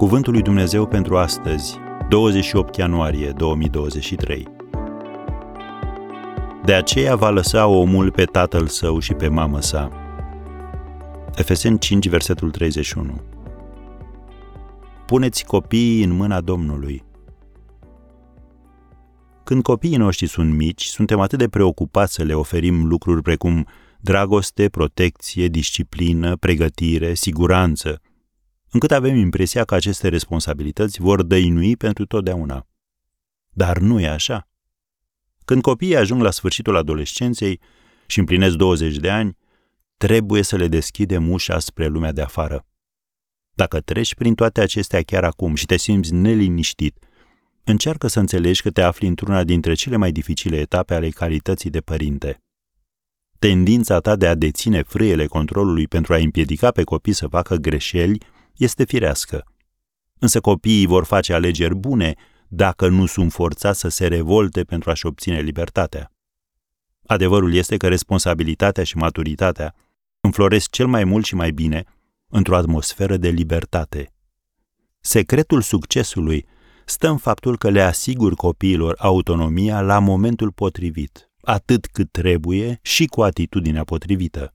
Cuvântul lui Dumnezeu pentru astăzi, 28 ianuarie 2023. De aceea va lăsa omul pe tatăl său și pe mamă sa. Efeseni 5, versetul 31. Puneți copiii în mâna Domnului. Când copiii noștri sunt mici, suntem atât de preocupați să le oferim lucruri precum dragoste, protecție, disciplină, pregătire, siguranță, încât avem impresia că aceste responsabilități vor dăinui pentru totdeauna. Dar nu e așa. Când copiii ajung la sfârșitul adolescenței și împlinesc 20 de ani, trebuie să le deschidem ușa spre lumea de afară. Dacă treci prin toate acestea chiar acum și te simți neliniștit, încearcă să înțelegi că te afli într-una dintre cele mai dificile etape ale calității de părinte. Tendința ta de a deține frâiele controlului pentru a împiedica pe copii să facă greșeli este firească. Însă copiii vor face alegeri bune dacă nu sunt forțați să se revolte pentru a-și obține libertatea. Adevărul este că responsabilitatea și maturitatea înfloresc cel mai mult și mai bine într-o atmosferă de libertate. Secretul succesului stă în faptul că le asigur copiilor autonomia la momentul potrivit, atât cât trebuie și cu atitudinea potrivită.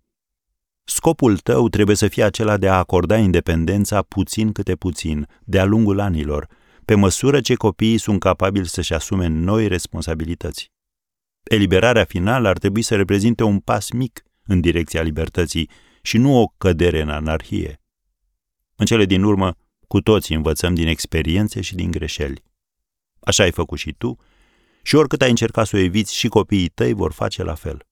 Scopul tău trebuie să fie acela de a acorda independența puțin câte puțin, de-a lungul anilor, pe măsură ce copiii sunt capabili să-și asume noi responsabilități. Eliberarea finală ar trebui să reprezinte un pas mic în direcția libertății și nu o cădere în anarhie. În cele din urmă, cu toții învățăm din experiențe și din greșeli. Așa ai făcut și tu și oricât ai încercat să o eviți, și copiii tăi vor face la fel.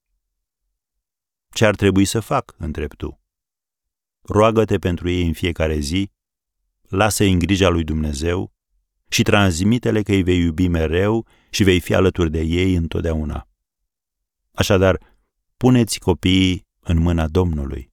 Ce ar trebui să fac, întreb tu? Roagă-te pentru ei în fiecare zi, lasă-i în grija lui Dumnezeu și transmite-le că îi vei iubi mereu și vei fi alături de ei întotdeauna. Așadar, puneți copiii în mâna Domnului.